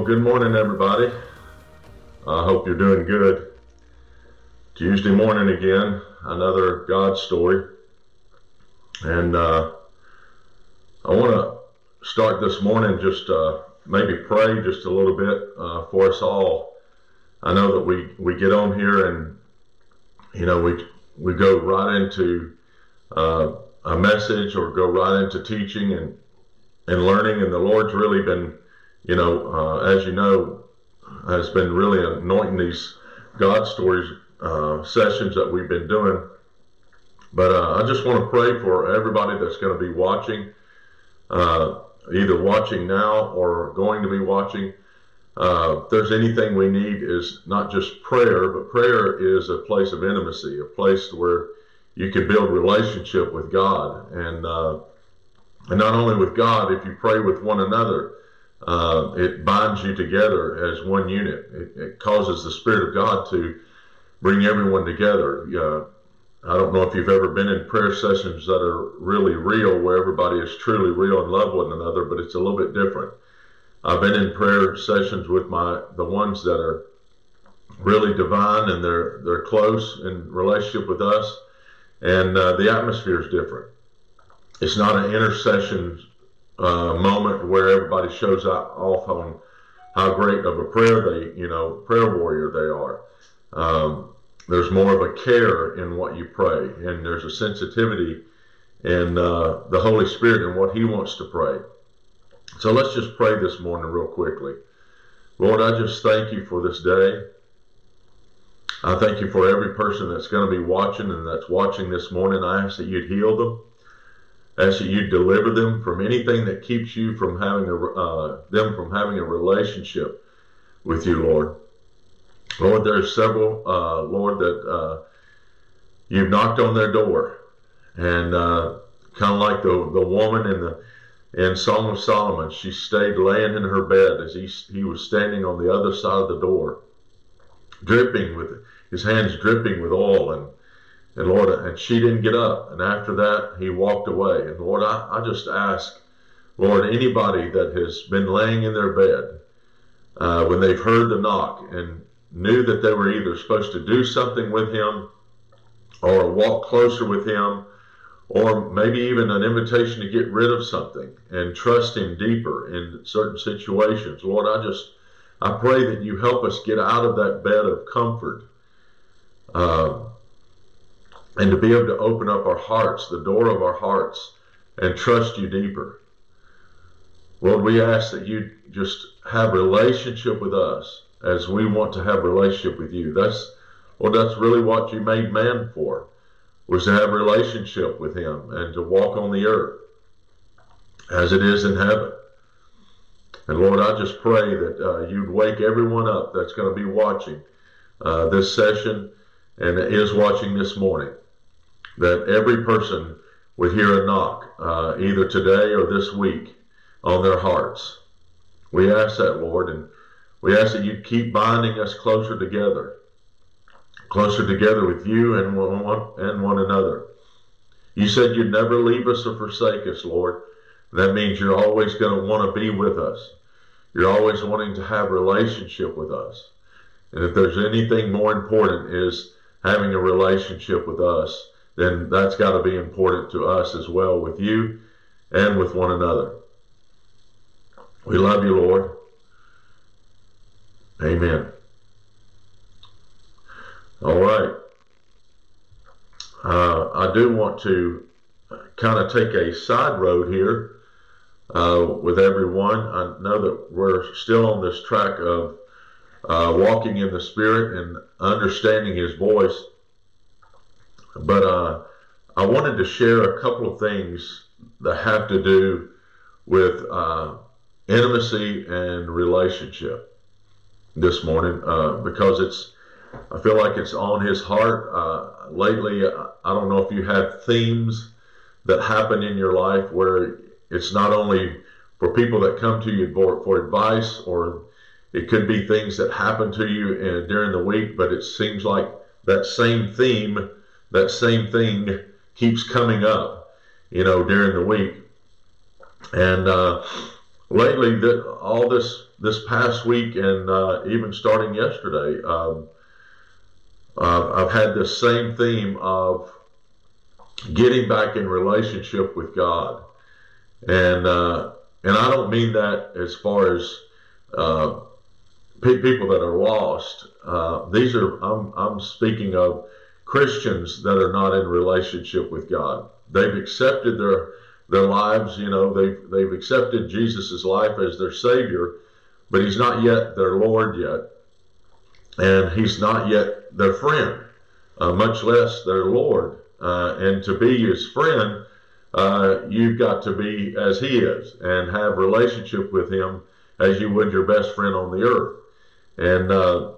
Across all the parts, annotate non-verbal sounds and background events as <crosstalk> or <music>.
Well, good morning, everybody. I hope you're doing good. Tuesday morning again, another God story. And uh, I want to start this morning just uh, maybe pray just a little bit uh, for us all. I know that we, we get on here and, you know, we, we go right into uh, a message or go right into teaching and, and learning, and the Lord's really been you know, uh, as you know, has been really anointing these God stories uh, sessions that we've been doing. But uh, I just want to pray for everybody that's going to be watching, uh, either watching now or going to be watching. Uh, if there's anything we need is not just prayer, but prayer is a place of intimacy, a place where you can build relationship with God, and uh, and not only with God. If you pray with one another, uh, it binds you together as one unit. It, it, causes the Spirit of God to bring everyone together. Uh, I don't know if you've ever been in prayer sessions that are really real, where everybody is truly real and love one another, but it's a little bit different. I've been in prayer sessions with my the ones that are really divine and they're they're close in relationship with us, and uh, the atmosphere is different. It's not an intercession uh, moment where everybody shows off on how great of a prayer they, you know, prayer warrior they are. Um, there's more of a care in what you pray, and there's a sensitivity in uh, the Holy Spirit and what He wants to pray. So let's just pray this morning, real quickly. Lord, I just thank you for this day. I thank you for every person that's going to be watching and that's watching this morning. I ask that you'd heal them that you deliver them from anything that keeps you from having a uh, them from having a relationship with you, Lord. Lord, there's several, uh, Lord, that uh, you've knocked on their door, and uh, kind of like the the woman in the in Song of Solomon, she stayed laying in her bed as he he was standing on the other side of the door, dripping with his hands dripping with oil and and Lord, and she didn't get up. And after that, he walked away. And Lord, I, I just ask, Lord, anybody that has been laying in their bed uh, when they've heard the knock and knew that they were either supposed to do something with him or walk closer with him or maybe even an invitation to get rid of something and trust him deeper in certain situations. Lord, I just I pray that you help us get out of that bed of comfort. Uh, and to be able to open up our hearts, the door of our hearts, and trust you deeper. Lord, we ask that you just have relationship with us as we want to have relationship with you. That's well, that's really what you made man for, was to have relationship with him and to walk on the earth as it is in heaven. And Lord, I just pray that uh, you'd wake everyone up that's going to be watching uh, this session and is watching this morning that every person would hear a knock, uh, either today or this week, on their hearts. We ask that, Lord, and we ask that you keep binding us closer together, closer together with you and one, and one another. You said you'd never leave us or forsake us, Lord. That means you're always going to want to be with us. You're always wanting to have relationship with us. And if there's anything more important is having a relationship with us then that's got to be important to us as well with you and with one another. We love you, Lord. Amen. All right. Uh, I do want to kind of take a side road here uh, with everyone. I know that we're still on this track of uh, walking in the Spirit and understanding His voice. But uh, I wanted to share a couple of things that have to do with uh, intimacy and relationship this morning uh, because it's I feel like it's on his heart uh, lately. I don't know if you have themes that happen in your life where it's not only for people that come to you for, for advice or it could be things that happen to you in, during the week, but it seems like that same theme that same thing keeps coming up, you know, during the week. And uh, lately, that all this this past week and uh, even starting yesterday, um, uh, I've had this same theme of getting back in relationship with God, and uh, and I don't mean that as far as uh, pe- people that are lost. Uh, these are I'm I'm speaking of Christians that are not in relationship with God. They've accepted their their lives. You know, they've they've accepted Jesus' life as their Savior, but He's not yet their Lord yet, and He's not yet their friend, uh, much less their Lord. Uh, and to be His friend, uh, you've got to be as He is and have relationship with Him as you would your best friend on the earth. And uh,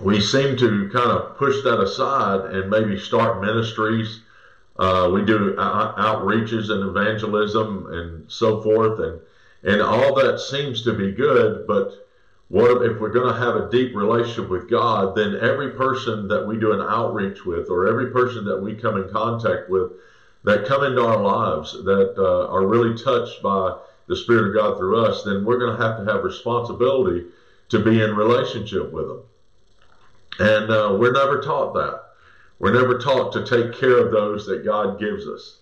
we seem to kind of push that aside and maybe start ministries uh, we do out- outreaches and evangelism and so forth, and and all that seems to be good. But what if we're going to have a deep relationship with God? Then every person that we do an outreach with, or every person that we come in contact with, that come into our lives that uh, are really touched by the Spirit of God through us, then we're going to have to have responsibility to be in relationship with them. And uh, we're never taught that. We're never taught to take care of those that God gives us.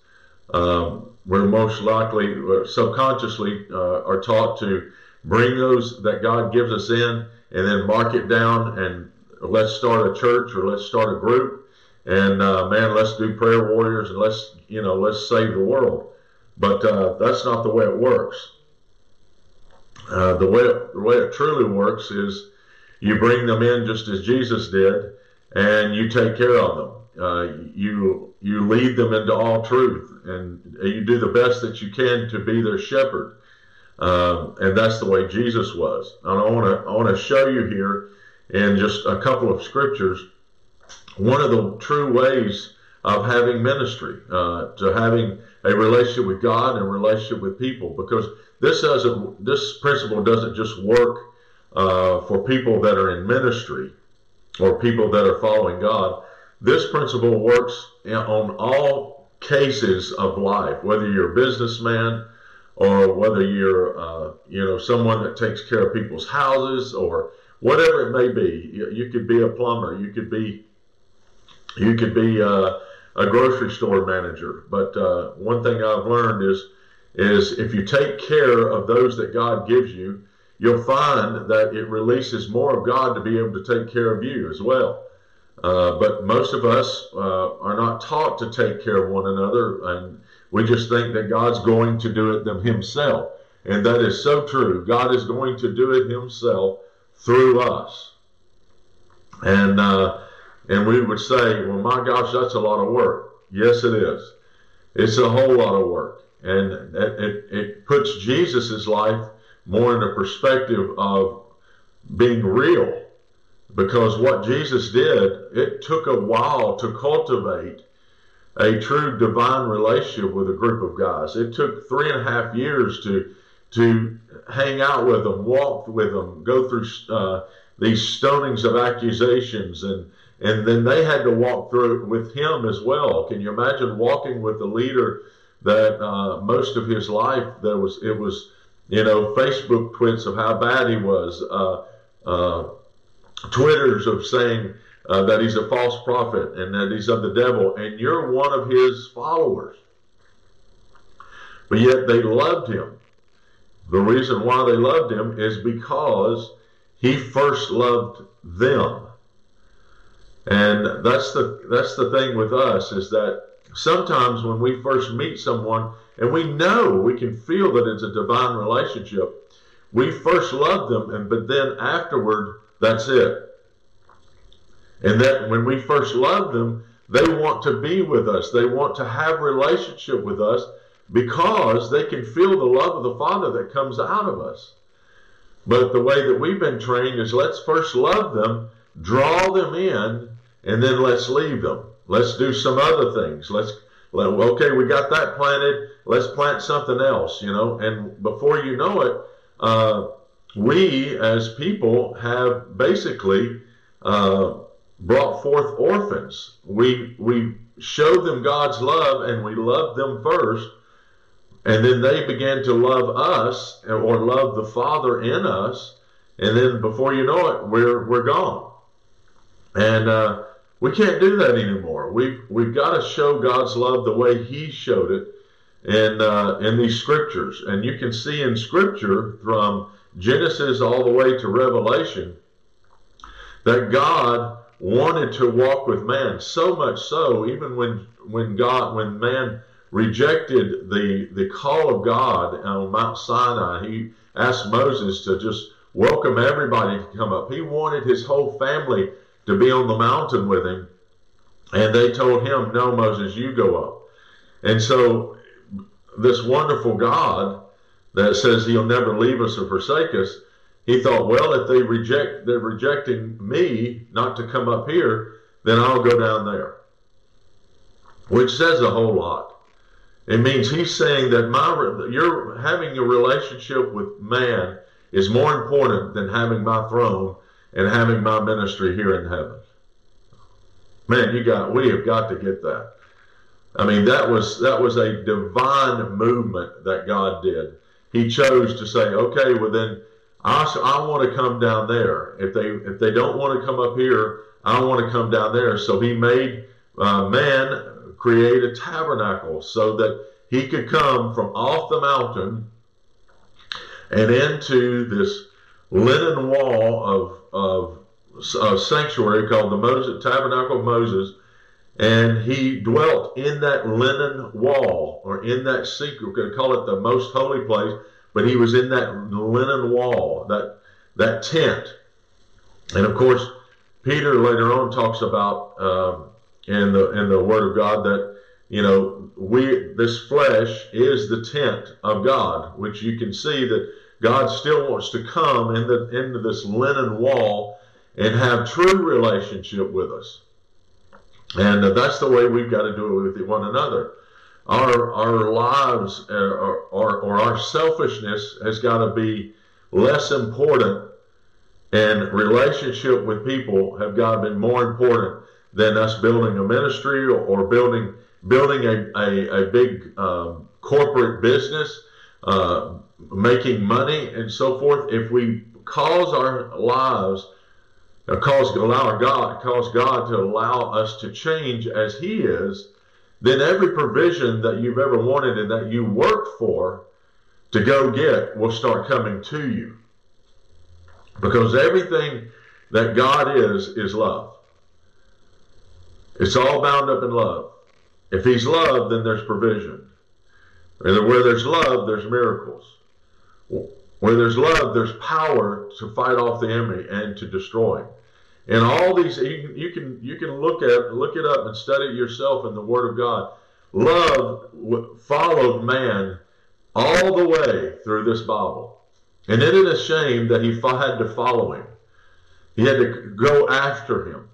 Um, we're most likely, uh, subconsciously, uh, are taught to bring those that God gives us in and then mark it down and let's start a church or let's start a group and uh, man, let's do prayer warriors and let's you know let's save the world. But uh, that's not the way it works. Uh, the way it, the way it truly works is you bring them in just as Jesus did, and you take care of them. Uh, you you lead them into all truth, and you do the best that you can to be their shepherd. Um, and that's the way Jesus was. And I want to I want to show you here in just a couple of scriptures one of the true ways of having ministry, uh, to having a relationship with God and a relationship with people, because this doesn't this principle doesn't just work uh, for people that are in ministry or people that are following God. This principle works on all cases of life, whether you're a businessman or whether you're, uh, you know, someone that takes care of people's houses or whatever it may be. You, you could be a plumber, you could be, you could be uh, a grocery store manager. But uh, one thing I've learned is, is if you take care of those that God gives you, you'll find that it releases more of God to be able to take care of you as well. Uh, but most of us uh, are not taught to take care of one another, and we just think that God's going to do it them Himself. And that is so true. God is going to do it Himself through us. And uh, and we would say, well, my gosh, that's a lot of work. Yes, it is. It's a whole lot of work, and it, it, it puts Jesus's life more in the perspective of being real. Because what Jesus did, it took a while to cultivate a true divine relationship with a group of guys. It took three and a half years to to hang out with them, walk with them, go through uh, these stonings of accusations, and and then they had to walk through with him as well. Can you imagine walking with the leader that uh, most of his life there was it was you know, Facebook tweets of how bad he was, uh, uh, Twitters of saying uh, that he's a false prophet and that he's of the devil, and you're one of his followers. But yet they loved him. The reason why they loved him is because he first loved them. And that's the that's the thing with us is that sometimes when we first meet someone, and we know, we can feel that it's a divine relationship. We first love them, and but then afterward, that's it. And that when we first love them, they want to be with us. They want to have relationship with us because they can feel the love of the Father that comes out of us. But the way that we've been trained is let's first love them, draw them in, and then let's leave them. Let's do some other things. Let's okay, we got that planted. Let's plant something else, you know. And before you know it, uh, we as people have basically uh, brought forth orphans. We we showed them God's love and we loved them first, and then they began to love us or love the Father in us, and then before you know it, we're we're gone, and uh, we can't do that anymore. We've we've got to show God's love the way He showed it in uh, in these scriptures, and you can see in Scripture from Genesis all the way to Revelation that God wanted to walk with man so much so even when when God when man rejected the the call of God on Mount Sinai he asked Moses to just welcome everybody to come up he wanted his whole family to be on the mountain with him and they told him no Moses you go up and so this wonderful God that says he'll never leave us or forsake us he thought, well, if they reject, they're rejecting me not to come up here, then I'll go down there. Which says a whole lot. It means he's saying that my you're having a relationship with man is more important than having my throne and having my ministry here in heaven. Man, you got we have got to get that. I mean, that was that was a divine movement that God did. He chose to say, okay, well then I, I want to come down there. If they if they don't want to come up here, I want to come down there. So he made uh, man create a tabernacle so that he could come from off the mountain and into this linen wall of of a sanctuary called the Moses Tabernacle of Moses, and he dwelt in that linen wall or in that secret. We could call it the most holy place but he was in that linen wall, that that tent. And of course, Peter later on talks about um, in the in the Word of God that you know we this flesh is the tent of God, which you can see that God still wants to come in the, into this linen wall and have true relationship with us. And uh, that's the way we've got to do it with one another our our lives uh, or, or, or our selfishness has got to be less important and relationship with people have got to be more important than us building a ministry or, or building building a, a, a big um, corporate business uh, making money and so forth if we cause our lives uh, cause allow God cause God to allow us to change as he is then every provision that you've ever wanted and that you worked for to go get will start coming to you. Because everything that God is, is love. It's all bound up in love. If He's love, then there's provision. And where there's love, there's miracles. Where there's love, there's power to fight off the enemy and to destroy. And all these you, can you can look at look it up and study it yourself in the Word of God. Love followed man all the way through this Bible, and it is a shame that he had to follow him. He had to go after him.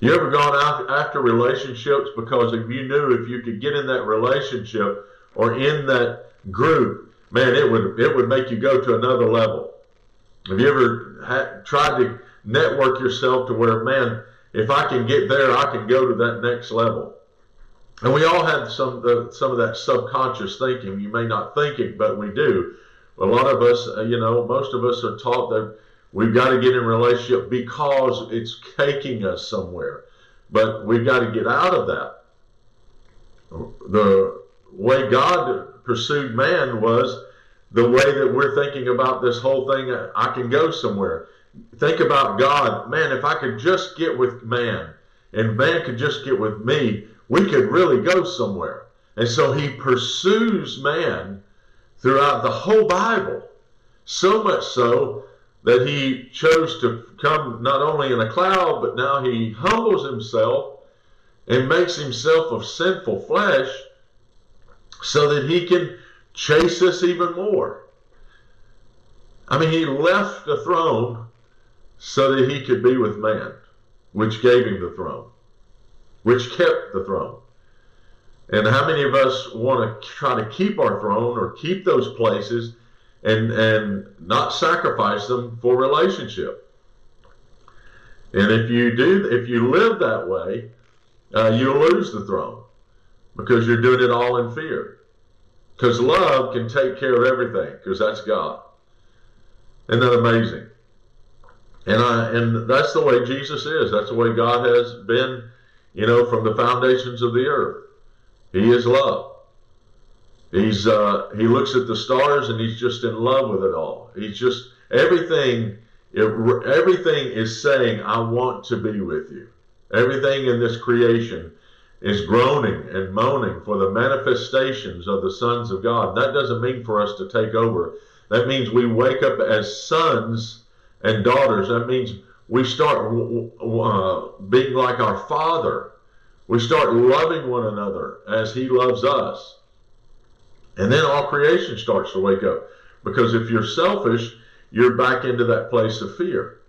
You ever gone after relationships because if you knew if you could get in that relationship or in that group, man, it would it would make you go to another level. Have you ever tried to network yourself to where, man, if I can get there, I can go to that next level. And we all have some the, some of that subconscious thinking. You may not think it, but we do. A lot of us, uh, you know, most of us are taught that we've got to get in relationship because it's taking us somewhere. But we've got to get out of that. The way God pursued man was the way that we're thinking about this whole thing. I can go somewhere think about God, man, if I could just get with man and man could just get with me, we could really go somewhere. And so he pursues man throughout the whole Bible, so much so that he chose to come not only in a cloud, but now he humbles himself and makes himself of sinful flesh so that he can chase us even more. I mean, he left the throne so that he could be with man, which gave him the throne, which kept the throne. And how many of us want to try to keep our throne or keep those places and and not sacrifice them for relationship? And if you do, if you live that way, uh, you'll lose the throne because you're doing it all in fear. Because love can take care of everything, because that's God. Isn't that amazing? And I and that's the way Jesus is. That's the way God has been, you know, from the foundations of the earth. He is love. He's uh, he looks at the stars and he's just in love with it all. He's just everything. everything is saying, "I want to be with you." Everything in this creation is groaning and moaning for the manifestations of the sons of God. That doesn't mean for us to take over. That means we wake up as sons and daughters. That means we start uh, being like our Father. We start loving one another as He loves us. And then all creation starts to wake up. Because if you're selfish, you're back into that place of fear.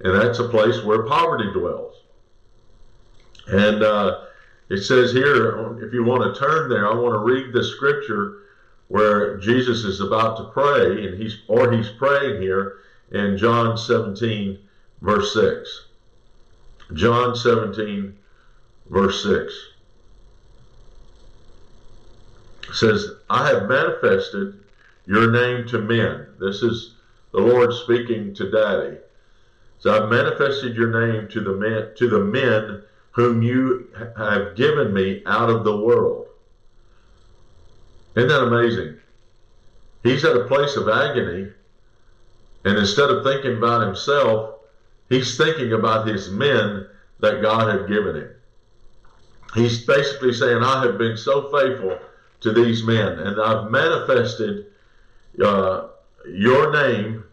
And that's a place where poverty dwells. And uh, it says here, if you want to turn there, I want to read the scripture where Jesus is about to pray, and he's or he's praying here in John 17, verse 6. John 17, verse 6. It says, I have manifested your name to men. This is the Lord speaking to Daddy. So I've manifested your name to the men to the men whom you have given me out of the world. Isn't that amazing? He's at a place of agony, and instead of thinking about himself, he's thinking about his men that God had given him. He's basically saying, I have been so faithful to these men, and I've manifested uh, your name.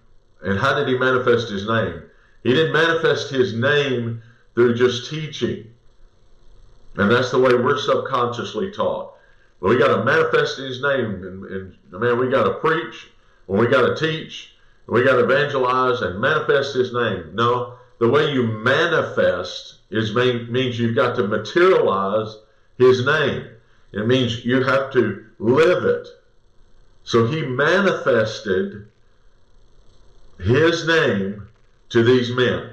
And how did he manifest his name? He didn't manifest his name through just teaching. And that's the way we're subconsciously taught. Well, we got to manifest His name, and, and man, we got to preach, and we got to teach, and we got to evangelize and manifest His name. No, the way you manifest is mean, means you've got to materialize His name. It means you have to live it. So He manifested His name to these men,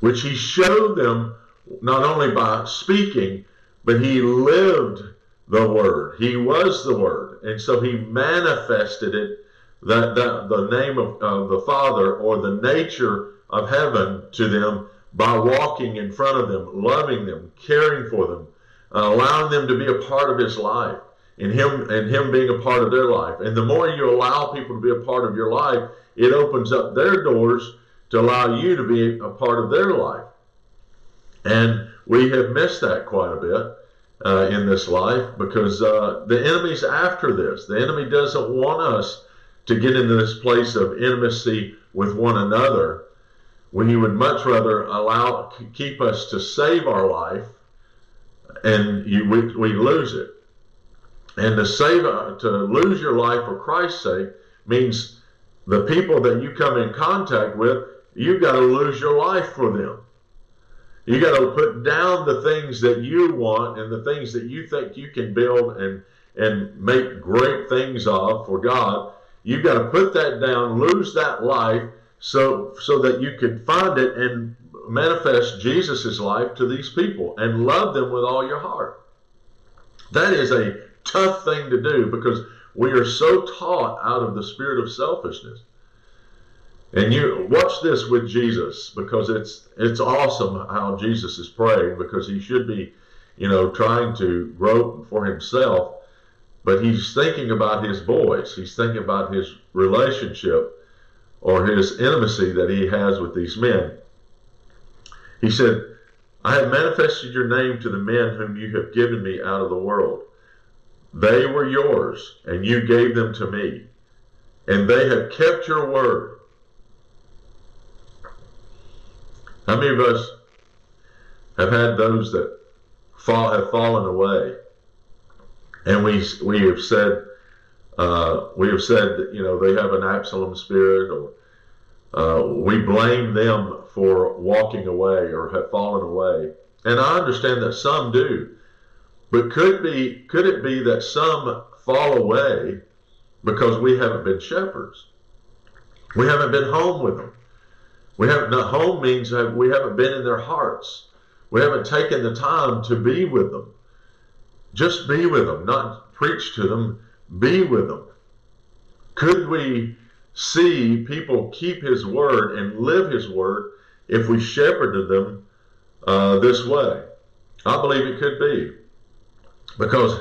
which He showed them not only by speaking, but he lived the word. He was the word. And so he manifested it, that, that the name of uh, the Father or the nature of heaven to them by walking in front of them, loving them, caring for them, uh, allowing them to be a part of his life and him and him being a part of their life. And the more you allow people to be a part of your life, it opens up their doors to allow you to be a part of their life. And we have missed that quite a bit uh, in this life because uh, the enemy's after this. The enemy doesn't want us to get into this place of intimacy with one another when you would much rather allow keep us to save our life and you, we, we lose it. And to save uh, to lose your life for Christ's sake means the people that you come in contact with, you've got to lose your life for them. You got to put down the things that you want and the things that you think you can build and and make great things of for God. You got to put that down, lose that life, so so that you can find it and manifest Jesus' life to these people and love them with all your heart. That is a tough thing to do because we are so taught out of the spirit of selfishness. And you watch this with Jesus because it's it's awesome how Jesus is praying because he should be, you know, trying to grow for himself, but he's thinking about his boys. He's thinking about his relationship or his intimacy that he has with these men. He said, I have manifested your name to the men whom you have given me out of the world. They were yours, and you gave them to me, and they have kept your word. How many of us have had those that fall, have fallen away? And we, we have said, uh, we have said that, you know, they have an Absalom spirit or uh, we blame them for walking away or have fallen away. And I understand that some do. But could be could it be that some fall away because we haven't been shepherds? We haven't been home with them. We haven't, not home means that we haven't been in their hearts. We haven't taken the time to be with them. Just be with them, not preach to them, be with them? Could we see people keep His word and live His word if we shepherded them uh, this way? I believe it could be because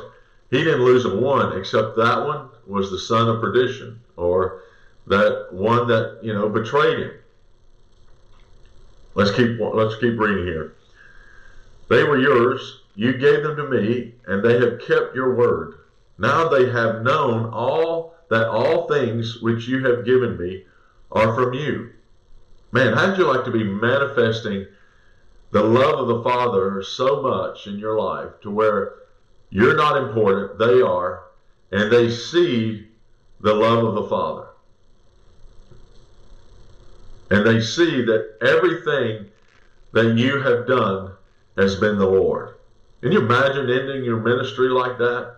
he didn't lose a one, except that one was the son of perdition, or that one that you know betrayed him. Let's keep let's keep reading here. They were yours, you gave them to me, and they have kept your word. Now they have known all that all things which you have given me are from you. Man, how'd you like to be manifesting the love of the Father so much in your life to where you're not important, they are, and they see the love of the Father. And they see that everything that you have done has been the Lord. Can you imagine ending your ministry like that?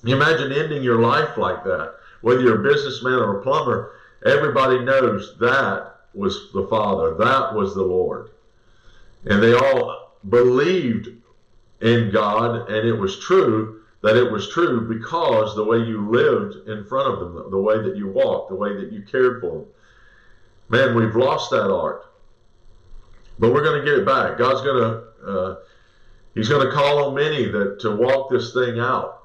Can you imagine ending your life like that? Whether you're a businessman or a plumber, everybody knows that was the Father, that was the Lord. And they all believed in God, and it was true that it was true because the way you lived in front of them, the way that you walked, the way that you cared for them. Man, we've lost that art, but we're going to get it back. God's going to, uh, He's going to call on many that to walk this thing out,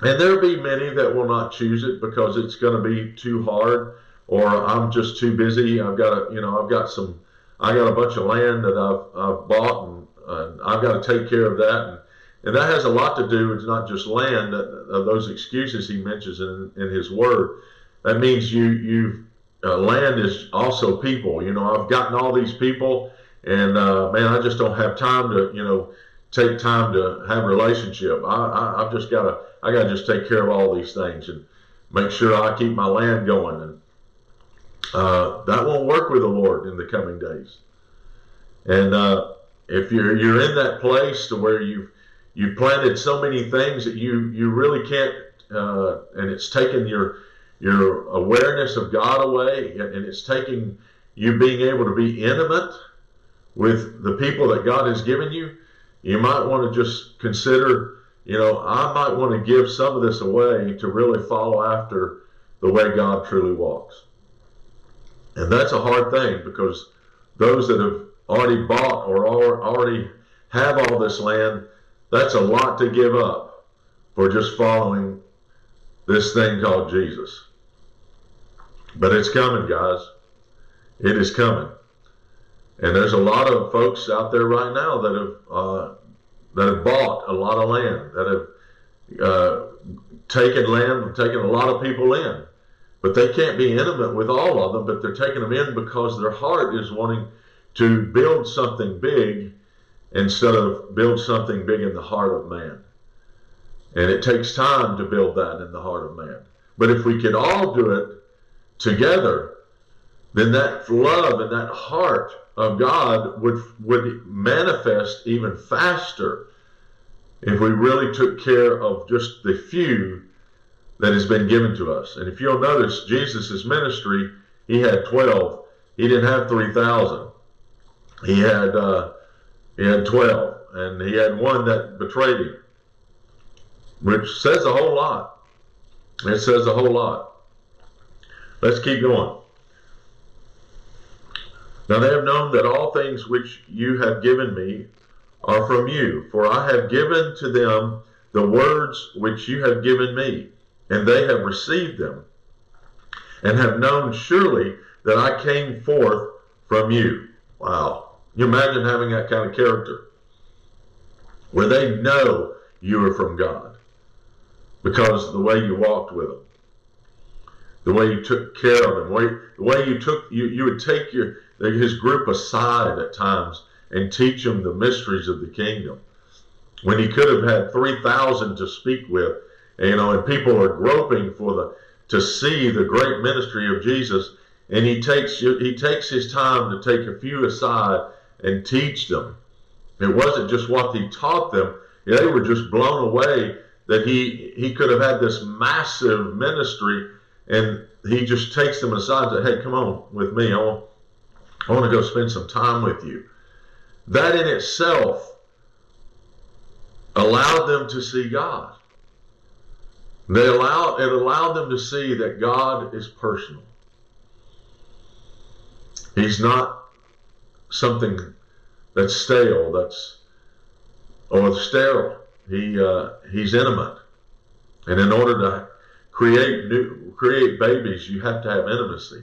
and there'll be many that will not choose it because it's going to be too hard, or I'm just too busy. I've got a, you know, I've got some, I got a bunch of land that I've I've bought and and I've got to take care of that. And, and that has a lot to do with not just land, uh, those excuses he mentions in, in his word. That means you, you, uh, land is also people. You know, I've gotten all these people, and uh, man, I just don't have time to, you know, take time to have a relationship. I, I, I've just got to, I got to just take care of all these things and make sure I keep my land going. And uh, that won't work with the Lord in the coming days. And uh, if you're you're in that place to where you've you've planted so many things that you you really can't uh, and it's taken your your awareness of God away and it's taking you being able to be intimate with the people that God has given you you might want to just consider you know I might want to give some of this away to really follow after the way God truly walks and that's a hard thing because those that have already bought or already have all this land, that's a lot to give up for just following this thing called Jesus. But it's coming, guys. It is coming. And there's a lot of folks out there right now that have uh, that have bought a lot of land, that have uh, taken land and taken a lot of people in. But they can't be intimate with all of them, but they're taking them in because their heart is wanting to build something big instead of build something big in the heart of man. And it takes time to build that in the heart of man. But if we could all do it together, then that love and that heart of God would, would manifest even faster if we really took care of just the few that has been given to us. And if you'll notice, Jesus' ministry, he had 12. He didn't have 3,000 he had uh, he had twelve, and he had one that betrayed him, which says a whole lot. It says a whole lot. Let's keep going. Now they have known that all things which you have given me are from you, for I have given to them the words which you have given me, and they have received them, and have known surely that I came forth from you. Wow. You imagine having that kind of character where they know you are from God because the way you walked with them, the way you took care of them, the way, you took you, you would take your his group aside at times and teach them the mysteries of the kingdom. When he could have had three thousand to speak with, you know, and people are groping for the to see the great ministry of Jesus, and he takes he takes his time to take a few aside and teach them. It wasn't just what he taught them, they were just blown away that he, he could have had this massive ministry and he just takes them aside and says, Hey, come on with me. I want, I want to go spend some time with you. That in itself allowed them to see God. They allowed it allowed them to see that God is personal. He's not something that's stale, that's or sterile. He uh, he's intimate, and in order to create new create babies, you have to have intimacy.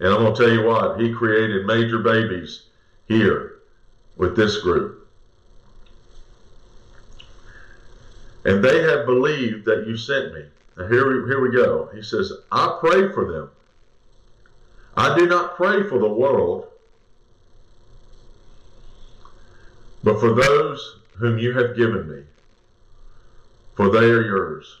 And I'm going to tell you what, he created major babies here with this group. And they have believed that you sent me. Now here we, here we go. He says, I pray for them. I do not pray for the world, but for those whom you have given me, for they are yours.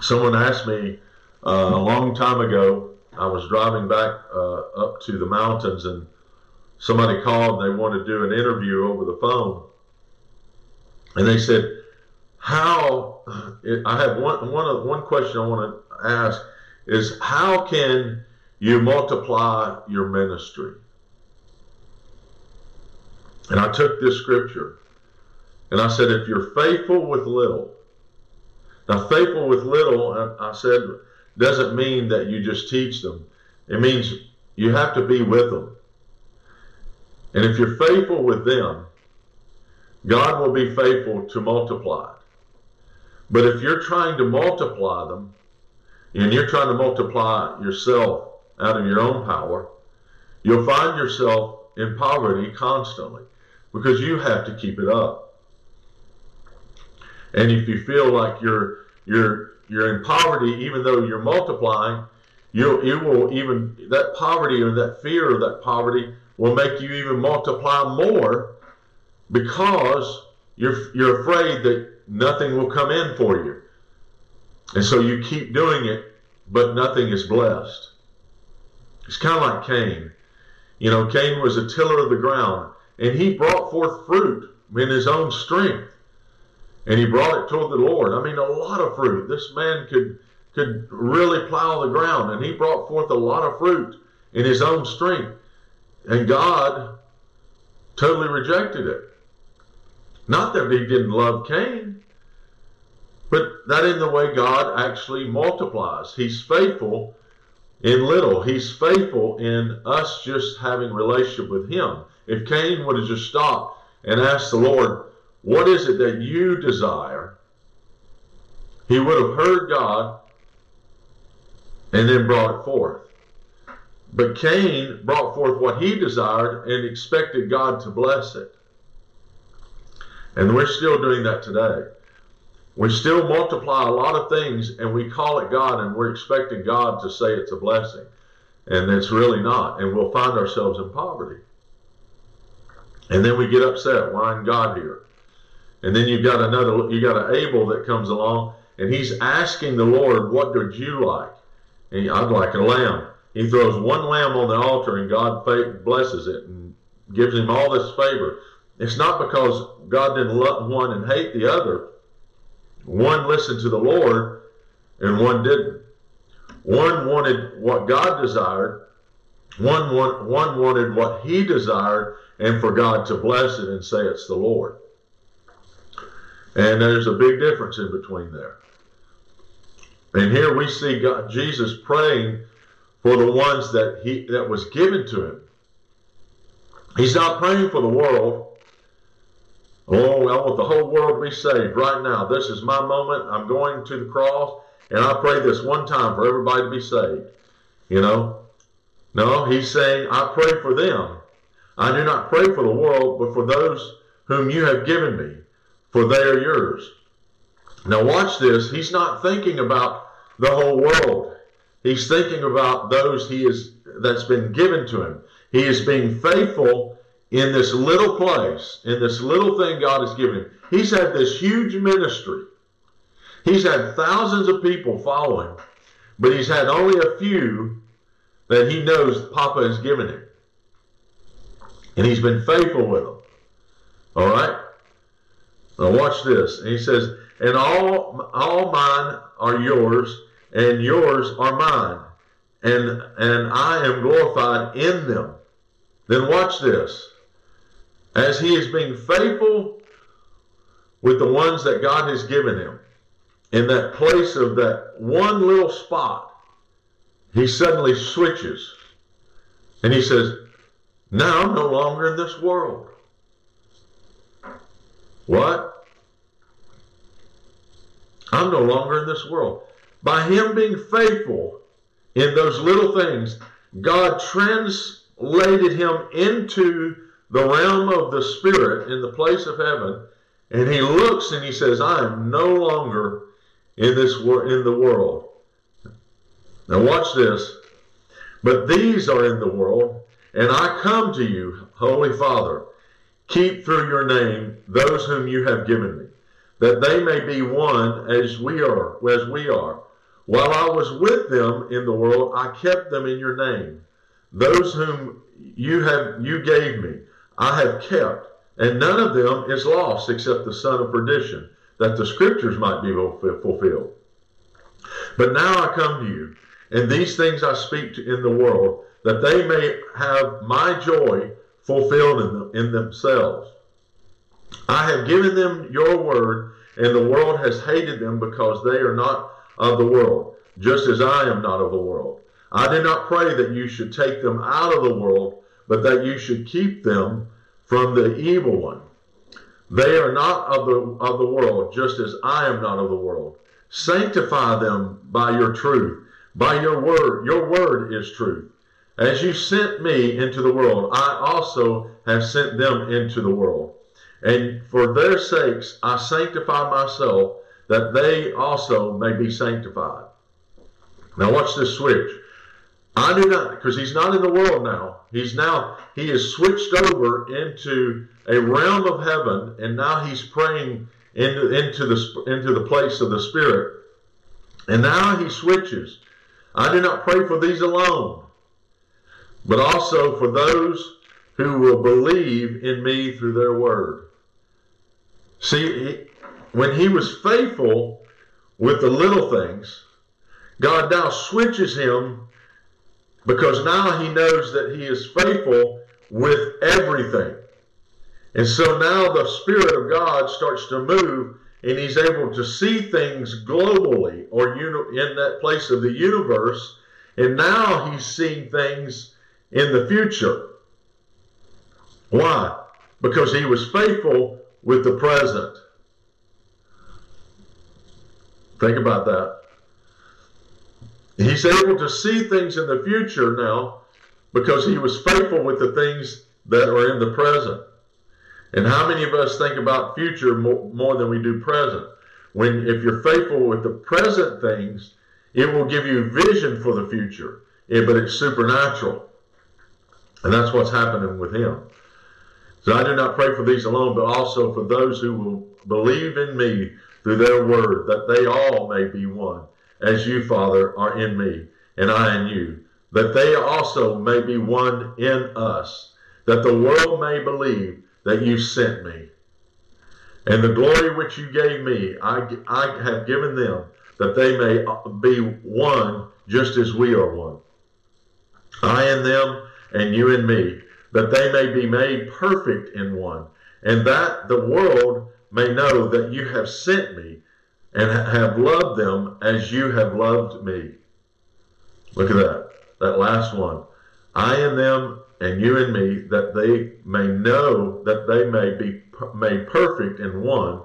Someone asked me uh, a long time ago, I was driving back uh, up to the mountains and somebody called and they wanted to do an interview over the phone. And they said, how, I have one, one, one question I want to ask is how can you multiply your ministry? And I took this scripture and I said, if you're faithful with little, now faithful with little, I said, doesn't mean that you just teach them. It means you have to be with them. And if you're faithful with them, God will be faithful to multiply. But if you're trying to multiply them, and you're trying to multiply yourself out of your own power, you'll find yourself in poverty constantly because you have to keep it up. And if you feel like you're you're you're in poverty, even though you're multiplying, you you will even that poverty or that fear of that poverty will make you even multiply more because you're you're afraid that nothing will come in for you. And so you keep doing it, but nothing is blessed. It's kind of like Cain. You know, Cain was a tiller of the ground, and he brought forth fruit in his own strength and he brought it toward the Lord. I mean, a lot of fruit. This man could could really plow the ground, and he brought forth a lot of fruit in his own strength. And God totally rejected it. Not that he didn't love Cain, but that in the way God actually multiplies. He's faithful in little. He's faithful in us just having relationship with him. If Cain would have just stopped and asked the Lord, what is it that you desire? He would have heard God and then brought it forth. But Cain brought forth what he desired and expected God to bless it. And we're still doing that today. We still multiply a lot of things and we call it God and we're expecting God to say it's a blessing. And it's really not. And we'll find ourselves in poverty. And then we get upset. Why isn't God here? And then you've got another, you got an Abel that comes along, and he's asking the Lord, "What did you like?" And I'd like a lamb. He throws one lamb on the altar, and God blesses it and gives him all this favor. It's not because God didn't love one and hate the other. One listened to the Lord, and one didn't. One wanted what God desired. One, one, one wanted what he desired, and for God to bless it and say it's the Lord. And there's a big difference in between there. And here we see God, Jesus praying for the ones that he that was given to him. He's not praying for the world. Oh, I want the whole world to be saved right now. This is my moment. I'm going to the cross, and I pray this one time for everybody to be saved. You know? No, he's saying, I pray for them. I do not pray for the world, but for those whom you have given me for they are yours. Now, watch this. He's not thinking about the whole world. He's thinking about those he is that's been given to him. He is being faithful in this little place, in this little thing God has given him. He's had this huge ministry. He's had thousands of people follow him, but he's had only a few that he knows Papa has given him. And he's been faithful with them. All right? Now watch this. And he says, and all all mine are yours, and yours are mine, and and I am glorified in them. Then watch this. As he is being faithful with the ones that God has given him, in that place of that one little spot, he suddenly switches. And he says, Now I'm no longer in this world. What? I'm no longer in this world. By him being faithful in those little things, God translated him into the realm of the spirit in the place of heaven, and he looks and he says, I am no longer in this in the world. Now watch this. But these are in the world, and I come to you, Holy Father. Keep through your name those whom you have given me, that they may be one as we are, as we are. While I was with them in the world, I kept them in your name. Those whom you have you gave me, I have kept, and none of them is lost except the son of perdition, that the scriptures might be fulfilled. But now I come to you, and these things I speak to in the world, that they may have my joy fulfilled in, them, in themselves. I have given them your word, and the world has hated them because they are not of the world, just as I am not of the world. I do not pray that you should take them out of the world, but that you should keep them from the evil one. They are not of the, of the world, just as I am not of the world. Sanctify them by your truth. By your word, your word is truth. As you sent me into the world, I also have sent them into the world. And for their sakes I sanctify myself, that they also may be sanctified. Now watch this switch. I do not, because he's not in the world now. He's now, he is switched over into a realm of heaven, and now he's praying into, into, the, into the place of the Spirit. And now he switches. I do not pray for these alone, but also for those who will believe in me through their word. See, when he was faithful with the little things, God now switches him because now he knows that he is faithful with everything. And so now the Spirit of God starts to move and he's able to see things globally or in that place of the universe. And now he's seeing things in the future. Why? Because he was faithful with the present. Think about that. He's able to see things in the future now because he was faithful with the things that are in the present. And how many of us think about future more, more than we do present? When if you're faithful with the present things, it will give you vision for the future, but it's supernatural. And that's what's happening with him. So I do not pray for these alone, but also for those who will believe in me through their word, that they all may be one as you, Father, are in me, and I in you, that they also may be one in us, that the world may believe that you sent me. And the glory which you gave me, I, I have given them, that they may be one just as we are one. I in them, and you and me, that they may be made perfect in one, and that the world may know that you have sent me and have loved them as you have loved me. Look at that. That last one. I and them and you and me, that they may know that they may be made perfect in one,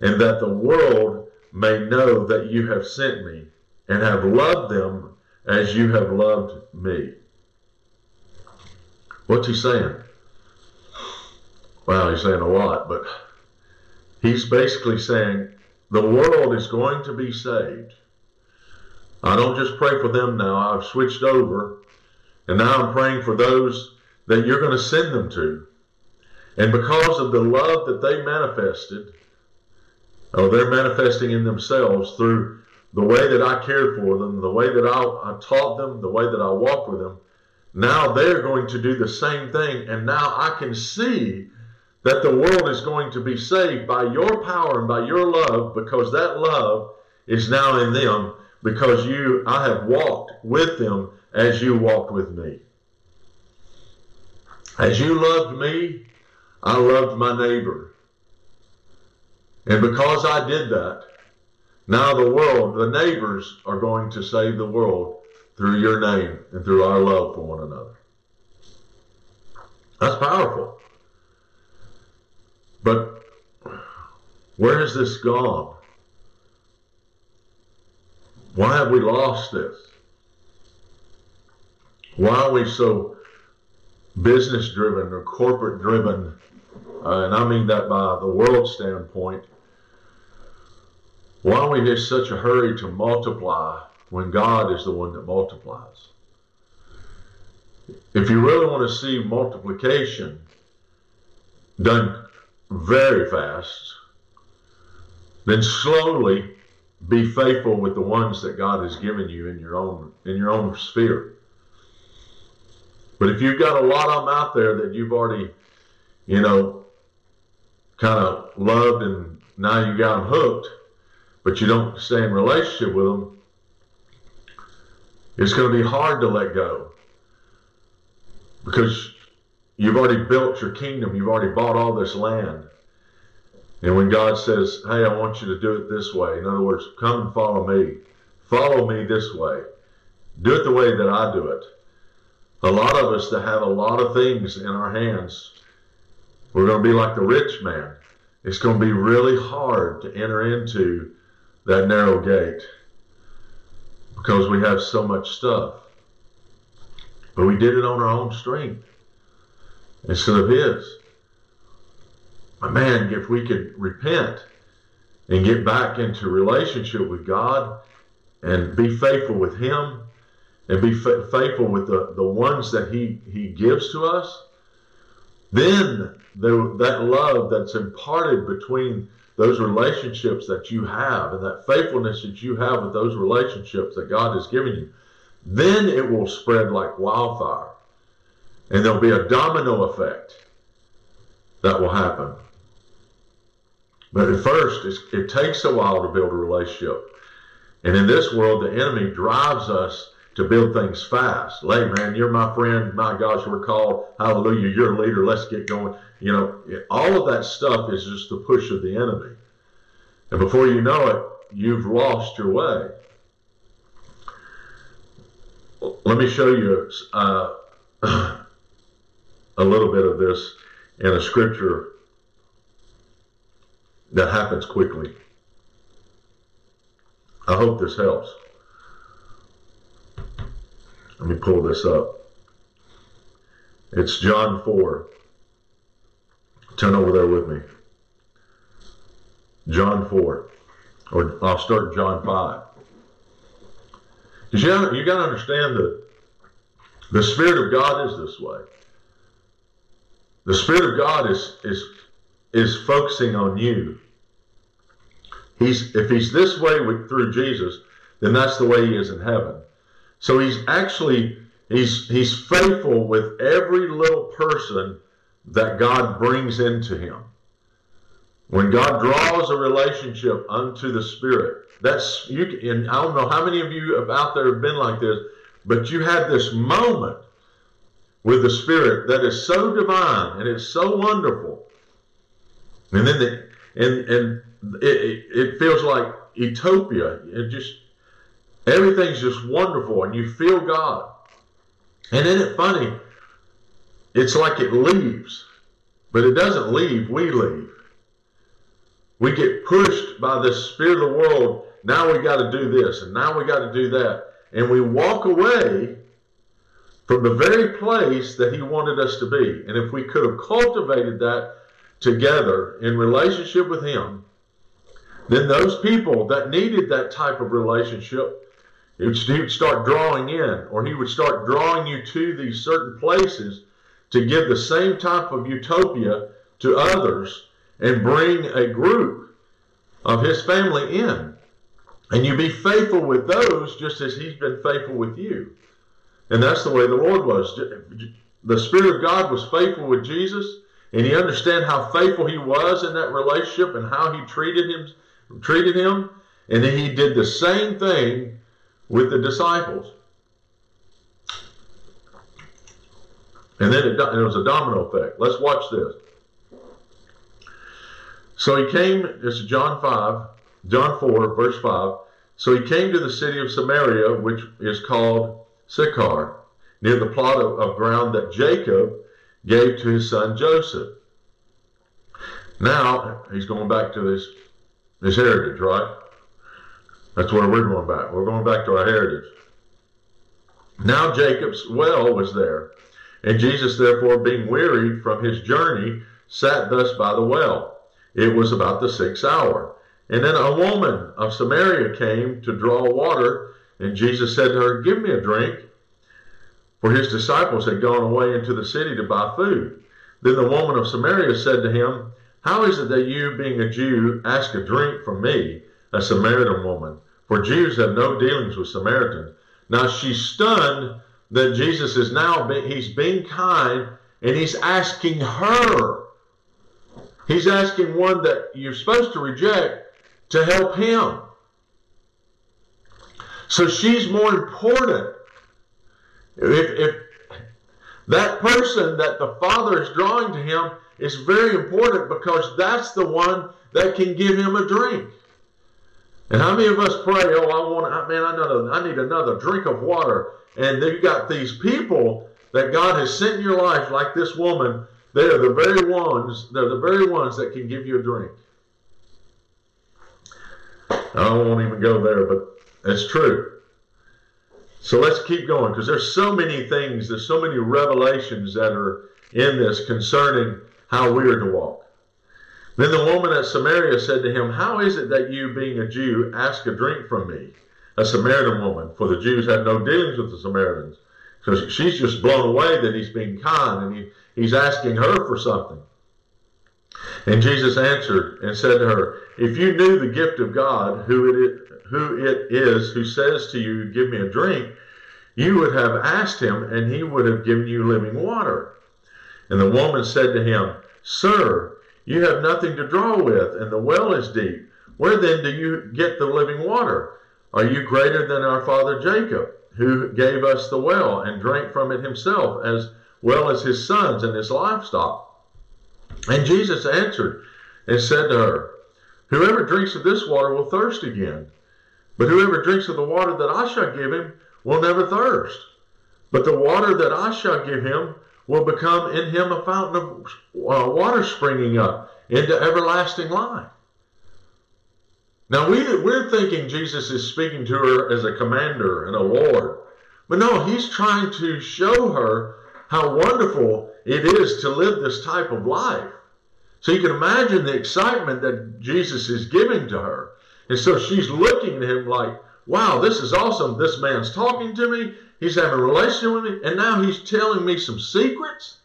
and that the world may know that you have sent me and have loved them as you have loved me. What's he saying? Well, he's saying a lot, but he's basically saying, the world is going to be saved. I don't just pray for them now. I've switched over, and now I'm praying for those that you're going to send them to. And because of the love that they manifested, or they're manifesting in themselves through the way that I cared for them, the way that I, I taught them, the way that I walked with them, now they're going to do the same thing. And now I can see that the world is going to be saved by your power and by your love because that love is now in them because you I have walked with them as you walked with me. As you loved me, I loved my neighbor. And because I did that, Now the world, the neighbors are going to save the world through your name and through our love for one another. That's powerful. But where has this gone? Why have we lost this? Why are we so business driven or corporate driven? Uh, and I mean that by the world standpoint. Why are we in such a hurry to multiply when God is the one that multiplies? If you really want to see multiplication done very fast, then slowly be faithful with the ones that God has given you in your own in your own sphere. But if you've got a lot of them out there that you've already, you know, kind of loved and now you got them hooked, but you don't stay in relationship with them, it's going to be hard to let go because you've already built your kingdom, you've already bought all this land. And when God says, Hey, I want you to do it this way, in other words, come and follow me, follow me this way, do it the way that I do it. A lot of us that have a lot of things in our hands, we're going to be like the rich man. It's going to be really hard to enter into that narrow gate because we have so much stuff. But we did it on our own strength instead of His. But man, if we could repent and get back into relationship with God and be faithful with Him and be fa- faithful with the, the ones that He He gives to us, then the, that love that's imparted between those relationships that you have and that faithfulness that you have with those relationships that God has given you, then it will spread like wildfire. And there'll be a domino effect that will happen. But at first, it takes a while to build a relationship. And in this world, the enemy drives us to build things fast. Hey, man, you're my friend. My gosh, we're called. Hallelujah. You're a leader. Let's get going. You know, all of that stuff is just the push of the enemy. And before you know it, you've lost your way. Let me show you uh, <clears throat> a little bit of this in a scripture that happens quickly. I hope this helps. Let me pull this up. It's John 4. Turn over there with me. John 4. Or I'll start John 5. Because you, you got to understand that the Spirit of God is this way. The Spirit of God is, is, is focusing on you. He's, if he's this way with, through Jesus, then that's the way he is in heaven. So he's actually he's he's faithful with every little person that God brings into him. When God draws a relationship unto the Spirit, that's you. And I don't know how many of you out there have been like this, but you had this moment with the Spirit that is so divine and it's so wonderful, and then the and and it, it feels like utopia. It just everything's just wonderful, and you feel God. And isn't it funny? It's like it leaves, but it doesn't leave. We leave. We get pushed by the spirit of the world. Now we got to do this, and now we got to do that, and we walk away from the very place that He wanted us to be. And if we could have cultivated that together in relationship with Him, then those people that needed that type of relationship, he would start drawing in, or he would start drawing you to these certain places to give the same type of utopia to others and bring a group of his family in. And you be faithful with those just as he's been faithful with you. And that's the way the Lord was. The Spirit of God was faithful with Jesus, and he understand how faithful he was in that relationship and how he treated him treated him, and then he did the same thing with the disciples. And then it, it was a domino effect. Let's watch this. So he came, this is John 5, John 4, verse 5. So he came to the city of Samaria, which is called Sychar, near the plot of, of ground that Jacob gave to his son Joseph. Now he's going back to this this heritage, right? That's where we're going back. We're going back to our heritage. Now Jacob's well was there, and Jesus, therefore, being wearied from his journey, sat thus by the well. It was about the sixth hour. And then a woman of Samaria came to draw water, and Jesus said to her, Give me a drink. For his disciples had gone away into the city to buy food. Then the woman of Samaria said to him, How is it that you, being a Jew, ask a drink from me, a Samaritan woman? For Jews have no dealings with Samaritans. Now she's stunned that Jesus is now, he's being kind, and he's asking her. He's asking one that you're supposed to reject to help him. So she's more important. If, if that person that the Father is drawing to him is very important because that's the one that can give him a drink. And how many of us pray, oh, I want, man, I, I need another drink of water. And you got these people that God has sent in your life, like this woman, they're the very ones, they're the very ones that can give you a drink. I won't even go there, but it's true. So let's keep going because there's so many things, there's so many revelations that are in this concerning how we are to walk. Then the woman at Samaria said to him, How is it that you, being a Jew, ask a drink from me, a Samaritan woman? For the Jews had no dealings with the Samaritans. So she's just blown away that he's being kind and he, he's asking her for something. And Jesus answered and said to her, If you knew the gift of God, who it is, who it is who says to you, Give me a drink, you would have asked him, and he would have given you living water. And the woman said to him, Sir, you have nothing to draw with, and the well is deep. Where then do you get the living water? Are you greater than our father Jacob, who gave us the well and drank from it himself, as well as his sons and his livestock? And Jesus answered and said to her, Whoever drinks of this water will thirst again. But whoever drinks of the water that I shall give him will never thirst. But the water that I shall give him will become in him a fountain of uh, water springing up into everlasting life. Now we, we're thinking Jesus is speaking to her as a commander and a Lord. But no, he's trying to show her how wonderful it is to live this type of life. So you can imagine the excitement that Jesus is giving to her. And so she's looking at him like, wow, this is awesome. This man's talking to me. He's having a relationship with me. And now he's telling me some secrets.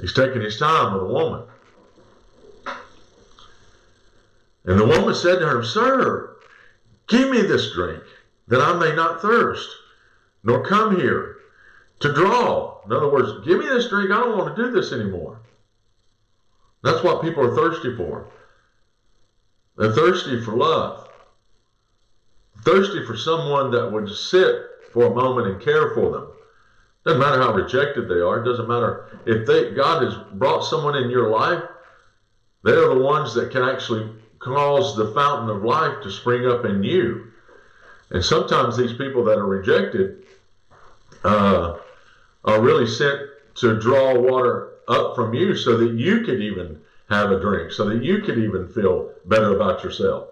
He's taking his time with a woman. And the woman said to him, Sir, give me this drink, that I may not thirst, nor come here to draw. In other words, give me this drink. I don't want to do this anymore. That's what people are thirsty for. They're thirsty for love. Thirsty for someone that would sit for a moment and care for them. Doesn't matter how rejected they are. It doesn't matter if they God has brought someone in your life. They're the ones that can actually cause the fountain of life to spring up in you. And sometimes these people that are rejected uh, are really sent to draw water up from you so that you could even have a drink, so that you could even feel better about yourself.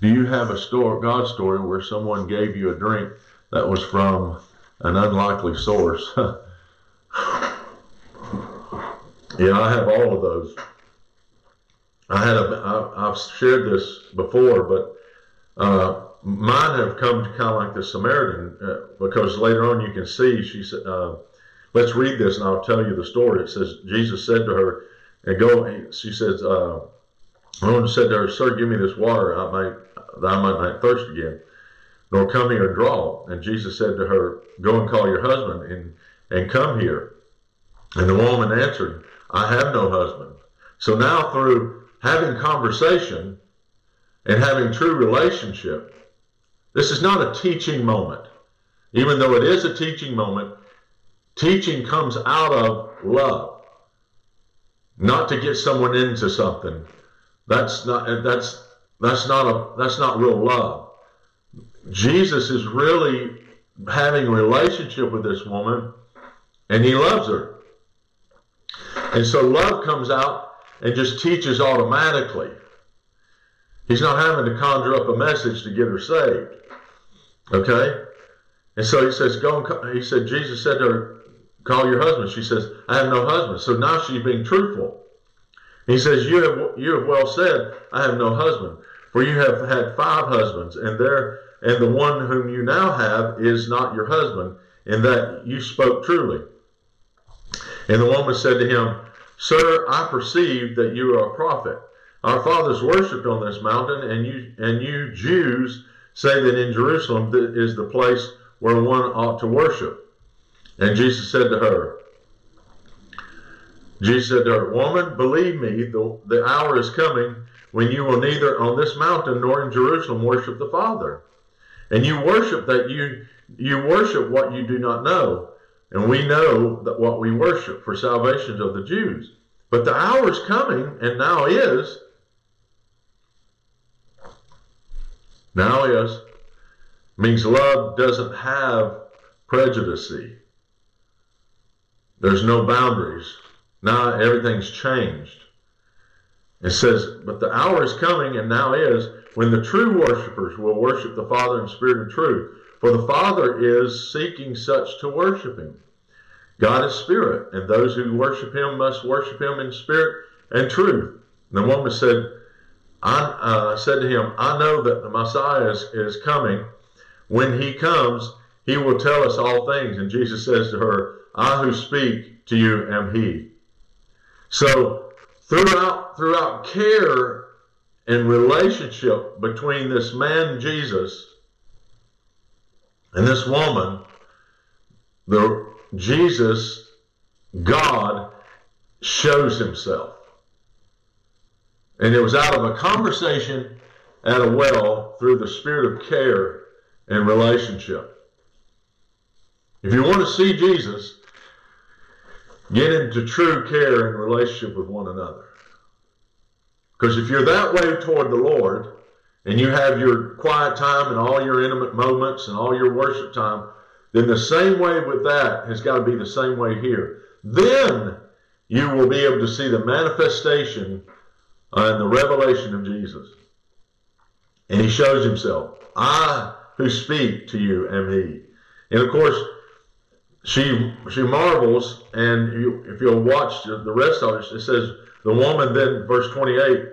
Do you have a story, God story where someone gave you a drink that was from an unlikely source? <laughs> yeah, I have all of those. I had a, I, I've shared this before, but uh, mine have come to kind of like the Samaritan uh, because later on you can see she said, uh, let's read this and I'll tell you the story. It says Jesus said to her, and go. She says, uh, One said to her, Sir, give me this water, I might that I might not thirst again, nor come here and draw. And Jesus said to her, Go and call your husband and and come here. And the woman answered, I have no husband. So now through having conversation and having true relationship, this is not a teaching moment. Even though it is a teaching moment, teaching comes out of love. not to get someone into something. That's not that's that's not a that's not real love. Jesus is really having a relationship with this woman and he loves her. And so love comes out and just teaches automatically. He's not having to conjure up a message to get her saved. Okay? And so he says, go and call, he said, Jesus said to her, call your husband. She says, I have no husband. So now she's being truthful. He says, you have, you have well said, I have no husband. You have had five husbands, and there and the one whom you now have is not your husband, in that you spoke truly. And the woman said to him, Sir, I perceive that you are a prophet. Our fathers worshipped on this mountain, and you and you Jews say that in Jerusalem is the place where one ought to worship. And Jesus said to her, Jesus said to her, Woman, believe me, the, the hour is coming when you will neither on this mountain nor in Jerusalem worship the Father. And you worship that you you worship what you do not know. And we know that what we worship for salvation of the Jews. But the hour is coming, and now is. Now is means love doesn't have prejudice. There's no boundaries. Now everything's changed. It says, But the hour is coming, and now is, when the true worshippers will worship the Father in spirit and truth. For the Father is seeking such to worship him. God is spirit, and those who worship him must worship him in spirit and truth. And the woman said, I uh, said to him, I know that the Messiah is, is coming. When he comes, he will tell us all things. And Jesus says to her, I who speak to you am he. So throughout throughout care and relationship between this man Jesus and this woman, the Jesus, God, shows himself. And it was out of a conversation at a well through the spirit of care and relationship. If you want to see Jesus, get into true care and relationship with one another. Because if you're that way toward the Lord, and you have your quiet time and all your intimate moments and all your worship time, then the same way with that has got to be the same way here. Then you will be able to see the manifestation uh, and the revelation of Jesus. And he shows himself. I who speak to you am he. And of course, she she marvels, and you, if you'll watch the rest of it, it says the woman then, verse 28,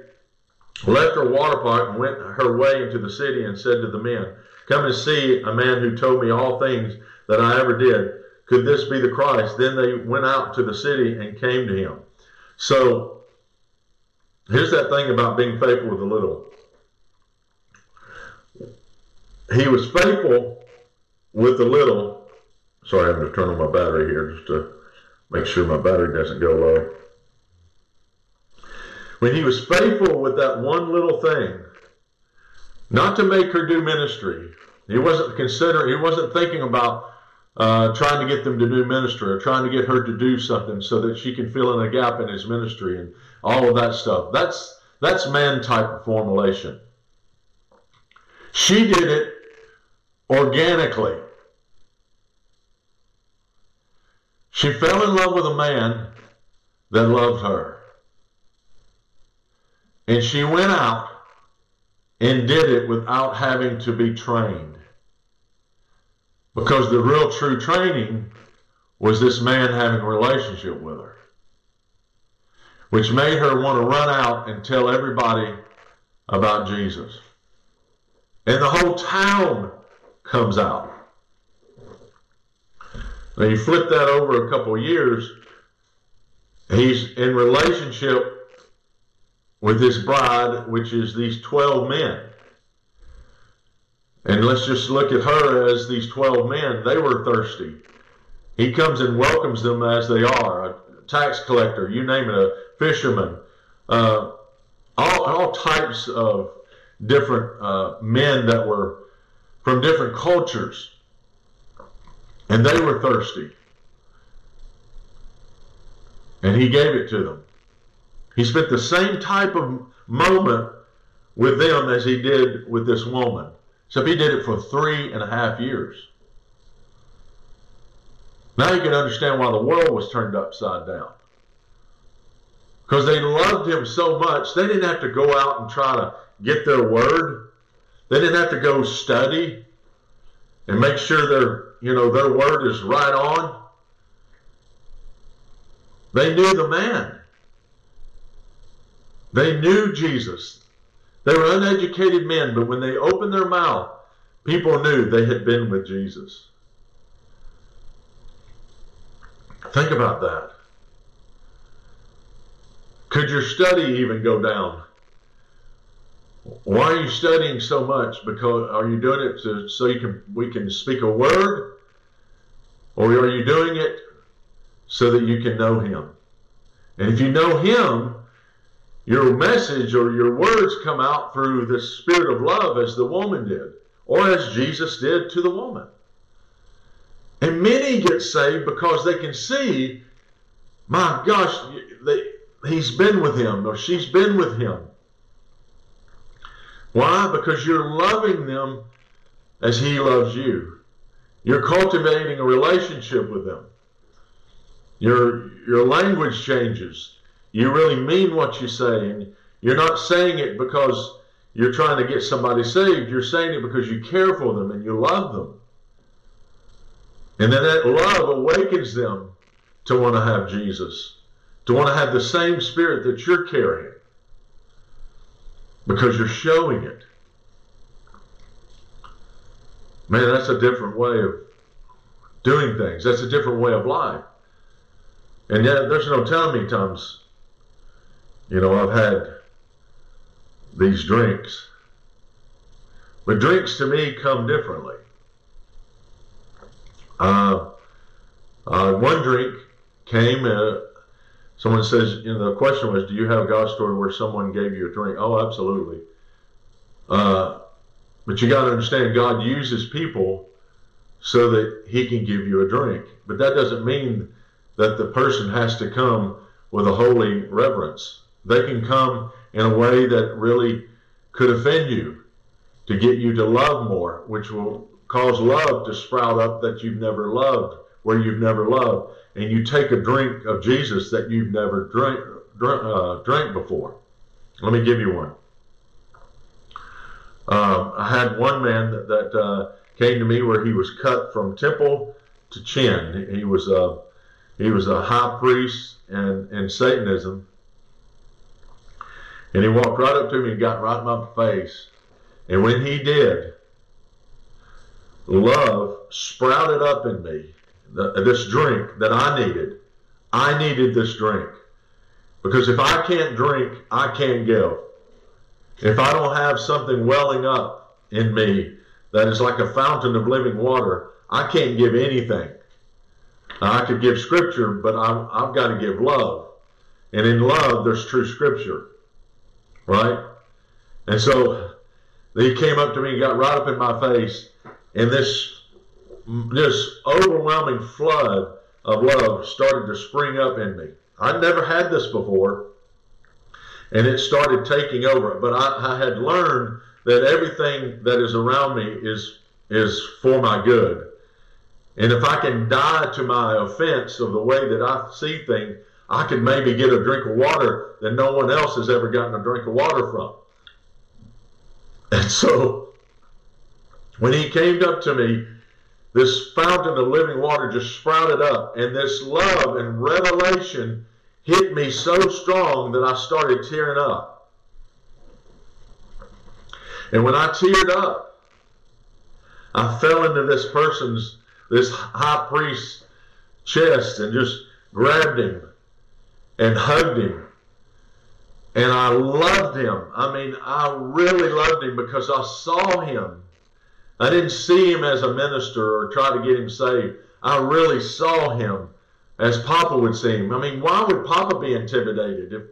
left her water pot and went her way into the city and said to the men, Come and see a man who told me all things that I ever did. Could this be the Christ? Then they went out to the city and came to him. So here's that thing about being faithful with the little. He was faithful with the little. Sorry, I'm to turn on my battery here just to make sure my battery doesn't go low. When he was faithful with that one little thing, not to make her do ministry, he wasn't considering, he wasn't thinking about uh, trying to get them to do ministry or trying to get her to do something so that she can fill in a gap in his ministry and all of that stuff. That's that's man type formulation. She did it organically. She fell in love with a man that loved her. And she went out and did it without having to be trained. Because the real true training was this man having a relationship with her, which made her want to run out and tell everybody about Jesus. And the whole town comes out. Now you flip that over a couple years, he's in relationship with his bride, which is these 12 men. And let's just look at her as these 12 men. They were thirsty. He comes and welcomes them as they are a tax collector, you name it, a fisherman, uh, all, all types of different uh, men that were from different cultures. And they were thirsty. And he gave it to them. He spent the same type of moment with them as he did with this woman. So he did it for three and a half years. Now you can understand why the world was turned upside down. Because they loved him so much, they didn't have to go out and try to get their word. They didn't have to go study and make sure their, you know, their word is right on. They knew the man. They knew Jesus. They were uneducated men, but when they opened their mouth, people knew they had been with Jesus. Think about that. Could your study even go down? Why are you studying so much? Because are you doing it to, so you can we can speak a word, or are you doing it so that you can know Him? And if you know Him, your message or your words come out through the spirit of love, as the woman did, or as Jesus did to the woman. And many get saved because they can see, my gosh, they, he's been with him or she's been with him. Why? Because you're loving them as he loves you. You're cultivating a relationship with them. Your, your language changes. You really mean what you say. And you're not saying it because you're trying to get somebody saved. You're saying it because you care for them and you love them. And then that love awakens them to want to have Jesus, to want to have the same spirit that you're carrying because you're showing it. Man, that's a different way of doing things. That's a different way of life. And yet, there's no telling me times, you know, I've had these drinks. But drinks to me come differently. Uh, uh, one drink came. Uh, someone says, you know, the question was, do you have a God story where someone gave you a drink? Oh, absolutely. Uh, but you got to understand, God uses people so that He can give you a drink. But that doesn't mean that the person has to come with a holy reverence. They can come in a way that really could offend you to get you to love more, which will cause love to sprout up that you've never loved, where you've never loved. And you take a drink of Jesus that you've never drank, uh, drank before. Let me give you one. Um, I had one man that, that uh, came to me where he was cut from temple to chin. He was a he was a high priest in, in Satanism, and he walked right up to me and got right in my face. And when he did, love sprouted up in me. The, this drink that I needed. I needed this drink. Because if I can't drink, I can't give. If I don't have something welling up in me that is like a fountain of living water, I can't give anything. Now, I could give scripture, but I'm, I've got to give love. And in love, there's true scripture. Right? And so he came up to me and got right up in my face and this this overwhelming flood of love started to spring up in me. I'd never had this before, and it started taking over. But I, I had learned that everything that is around me is is for my good. And if I can die to my offense of the way that I see things, I could maybe get a drink of water that no one else has ever gotten a drink of water from. And so when he came up to me, this fountain of living water just sprouted up, and this love and revelation hit me so strong that I started tearing up. And when I teared up, I fell into this person's, this high priest's chest and just grabbed him and hugged him. And I loved him. I mean, I really loved him because I saw him I didn't see him as a minister or try to get him saved. I really saw him as Papa would see him. I mean, why would Papa be intimidated? If,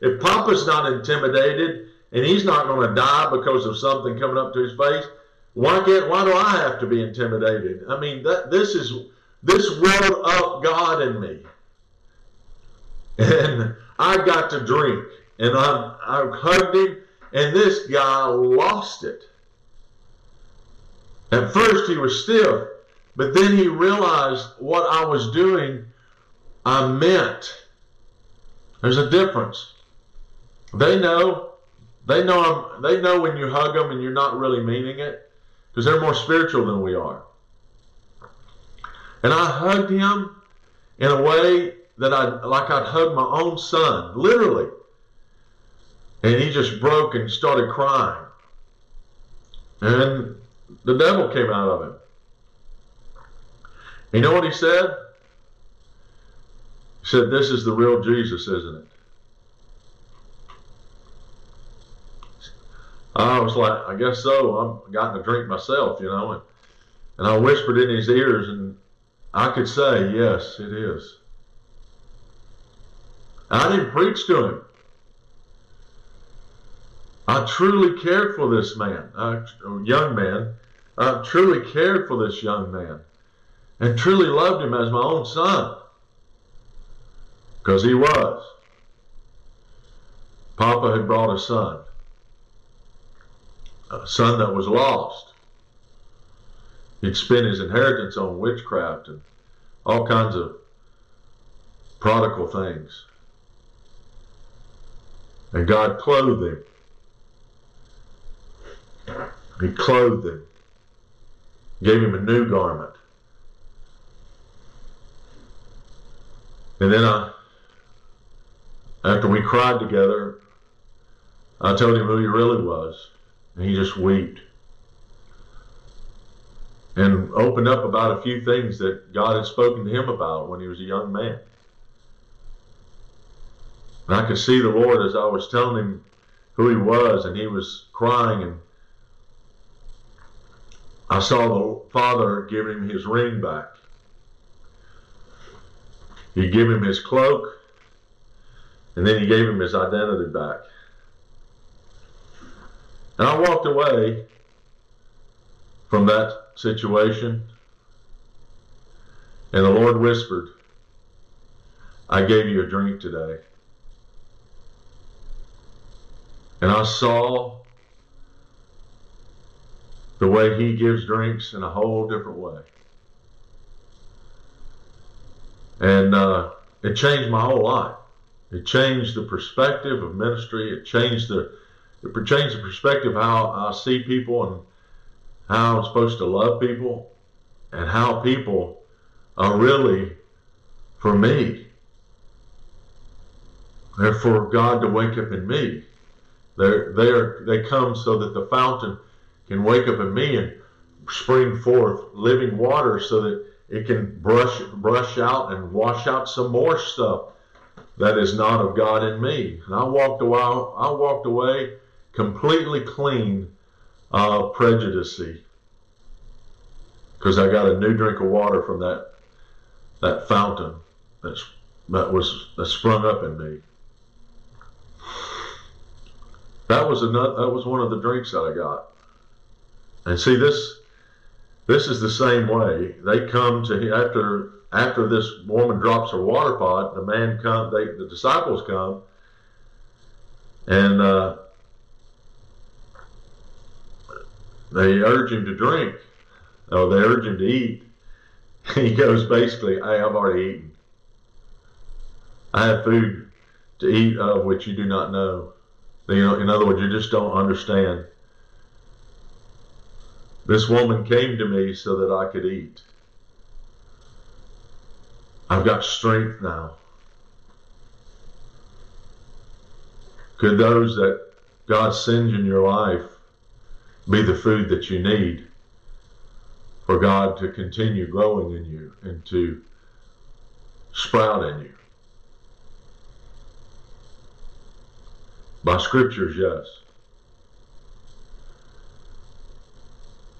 if Papa's not intimidated and he's not going to die because of something coming up to his face, why can't, why do I have to be intimidated? I mean, that, this is, this welled up God in me. And I got to drink. And I, I hugged him, and this guy lost it. At first, he was stiff, but then he realized what I was doing, I meant. There's a difference. They know. They know. I'm, they know when you hug them and you're not really meaning it, because they're more spiritual than we are. And I hugged him in a way that I like I'd hug my own son, literally. And he just broke and started crying. And the devil came out of him. You know what he said? Said, This is the real Jesus, isn't it? I was like, I guess so. I'm gotten a drink myself, you know. And, and I whispered in his ears, and I could say, Yes, it is. I didn't preach to him. I truly cared for this man, a young man. I truly cared for this young man and truly loved him as my own son. Because he was. Papa had brought a son, a son that was lost. He'd spent his inheritance on witchcraft and all kinds of prodigal things. And God clothed him. He clothed him, gave him a new garment. And then I, after we cried together, I told him who he really was. And he just wept. And opened up about a few things that God had spoken to him about when he was a young man. And I could see the Lord as I was telling him who he was, and he was crying. And I saw the Father give him his ring back. He gave him his cloak, and then he gave him his identity back. And I walked away from that situation, and the Lord whispered, I gave you a drink today. And I saw the way he gives drinks in a whole different way. And uh, it changed my whole life. It changed the perspective of ministry. It changed the it changed the perspective how I see people and how I'm supposed to love people and how people are really for me. They're for God to wake up in me. They're, they're, they come so that the fountain can wake up in me and spring forth living water so that it can brush brush out and wash out some more stuff that is not of God in me. And I walked away I walked away completely clean of prejudice because I got a new drink of water from that that fountain that's that was that sprung up in me. That was another, that was one of the drinks that I got. And see this this is the same way. They come to after after this woman drops her water pot, the man come they the disciples come and uh, they urge him to drink. Oh, they urge him to eat. <laughs> He goes basically, hey, I've already eaten. I have food to eat of which you do not know. In other words, you just don't understand. This woman came to me so that I could eat. I've got strength now. Could those that God sends in your life be the food that you need for God to continue growing in you and to sprout in you? By scriptures, yes.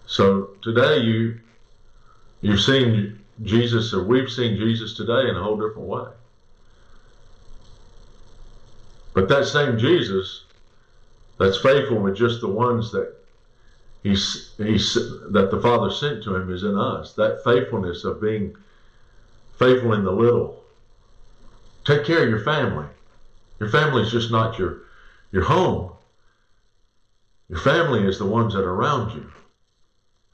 So today you you've seen Jesus, or we've seen Jesus today in a whole different way. But that same Jesus that's faithful with just the ones that he's, he's that the Father sent to him is in us. That faithfulness of being faithful in the little. Take care of your family. Your family is just not your your home. Your family is the ones that are around you.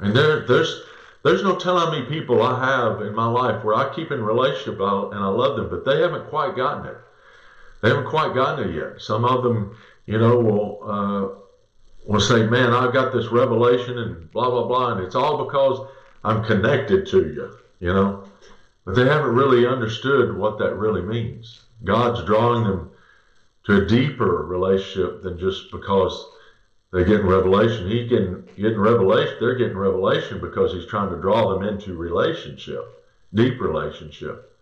And there, there's there's no telling me people I have in my life where I keep in relationship and I love them, but they haven't quite gotten it. They haven't quite gotten it yet. Some of them, you know, will uh, will say, "Man, I've got this revelation," and blah blah blah, and it's all because I'm connected to you, you know. But they haven't really understood what that really means. God's drawing them to a deeper relationship than just because they're getting revelation. He's getting getting revelation. They're getting revelation because he's trying to draw them into relationship, deep relationship.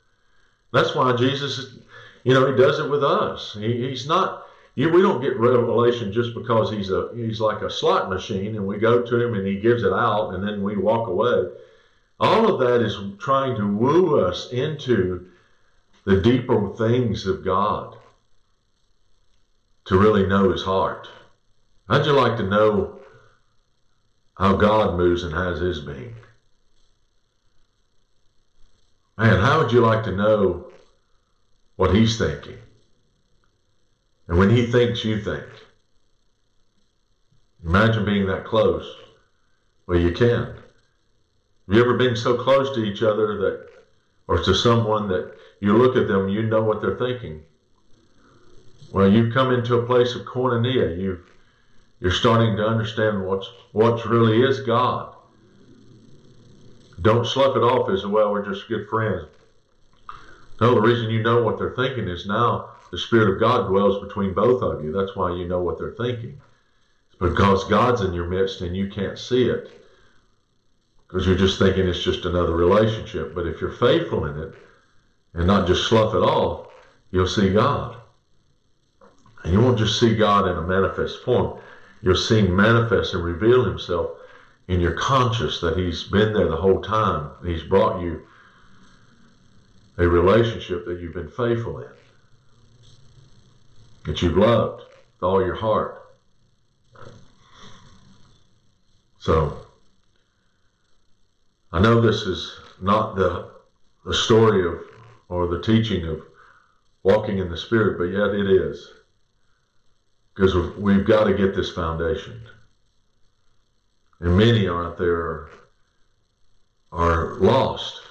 That's why Jesus, you know, he does it with us. He, he's not. You, we don't get revelation just because he's a he's like a slot machine and we go to him and he gives it out and then we walk away. All of that is trying to woo us into the deeper things of God to really know his heart. How'd you like to know how God moves and has his being? Man, how would you like to know what he's thinking? And when he thinks, you think. Imagine being that close. Well, you can. Have you ever been so close to each other that, or to someone that you look at them, you know what they're thinking? Well, you've come into a place of koinonia. You've you're starting to understand what's what really is God. Don't slough it off as well. We're just good friends. No, the reason you know what they're thinking is now the Spirit of God dwells between both of you. That's why you know what they're thinking. It's because God's in your midst and you can't see it. Because you're just thinking it's just another relationship. But if you're faithful in it and not just slough it off, you'll see God. And you won't just see God in a manifest form you're seeing manifest and reveal himself in your conscious that he's been there the whole time. He's brought you a relationship that you've been faithful in, that you've loved with all your heart. So, I know this is not the, the story of or the teaching of walking in the Spirit, but yet it is because we've got to get this foundation. And many out there are lost.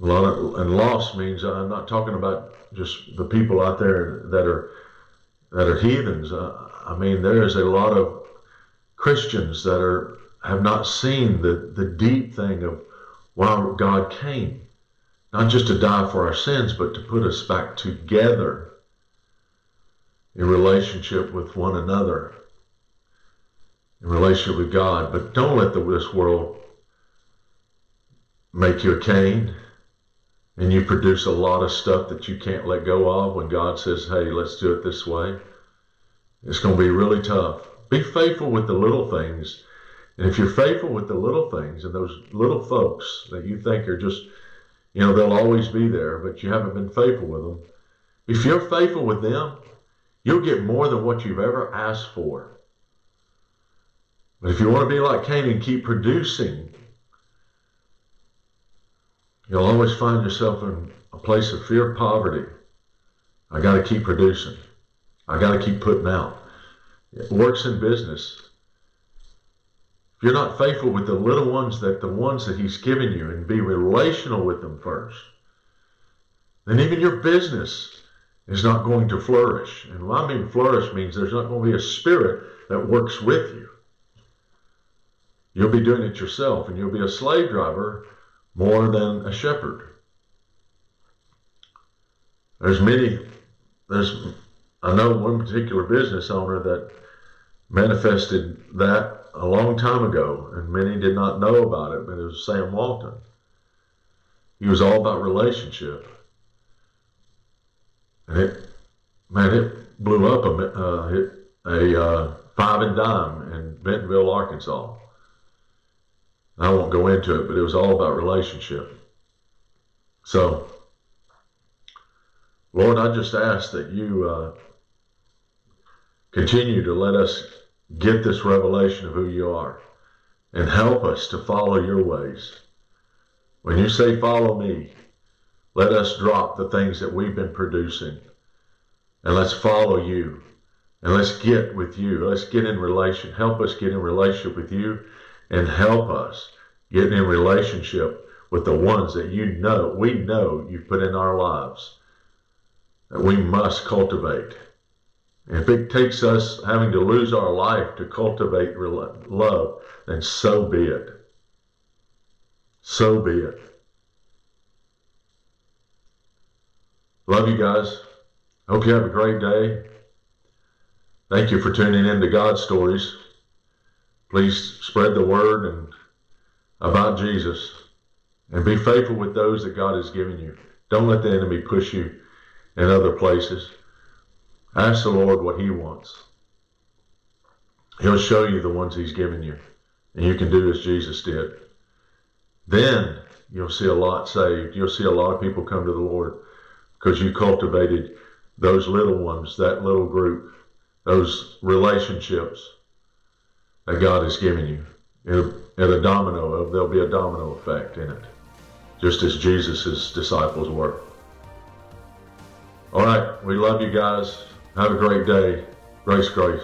A lot of, and lost means I'm not talking about just the people out there that are that are heathens. Uh, I mean, there is a lot of Christians that are have not seen the the deep thing of why God came, not just to die for our sins, but to put us back together in relationship with one another, in relationship with God. But don't let the, this world make you a Cain and you produce a lot of stuff that you can't let go of when God says, hey, let's do it this way. It's going to be really tough. Be faithful with the little things. And if you're faithful with the little things and those little folks that you think are just, you know, they'll always be there, but you haven't been faithful with them. If you're faithful with them, You'll get more than what you've ever asked for. But if you want to be like Cain and keep producing, you'll always find yourself in a place of fear, poverty. I got to keep producing. I got to keep putting out. It works in business. If you're not faithful with the little ones that the ones that he's given you and be relational with them first, then even your business is not going to flourish. And what I mean flourish means there's not going to be a spirit that works with you. You'll be doing it yourself, and you'll be a slave driver more than a shepherd. There's many, there's, I know one particular business owner that manifested that a long time ago, and many did not know about it, but it was Sam Walton. He was all about relationship. And it, man, it blew up a, uh, a uh, five and dime in Bentonville, Arkansas. I won't go into it, but it was all about relationship. So, Lord, I just ask that you uh, continue to let us get this revelation of who you are and help us to follow your ways. When you say follow me, let us drop the things that we've been producing and let's follow you. And let's get with you. Let's get in relation. Help us get in relationship with you and help us get in relationship with the ones that you know, we know you've put in our lives that we must cultivate. If it takes us having to lose our life to cultivate love, then so be it. So be it. Love you guys. Hope you have a great day. Thank you for tuning in to God Stories. Please spread the word and about Jesus and be faithful with those that God has given you. Don't let the enemy push you in other places. Ask the Lord what He wants. He'll show you the ones He's given you, and you can do as Jesus did. Then you'll see a lot saved. You'll see a lot of people come to the Lord because you cultivated those little ones, that little group, those relationships that God has given you. At a domino, there'll be a domino effect in it, just as Jesus' disciples were. All right, we love you guys. Have a great day. Grace, grace.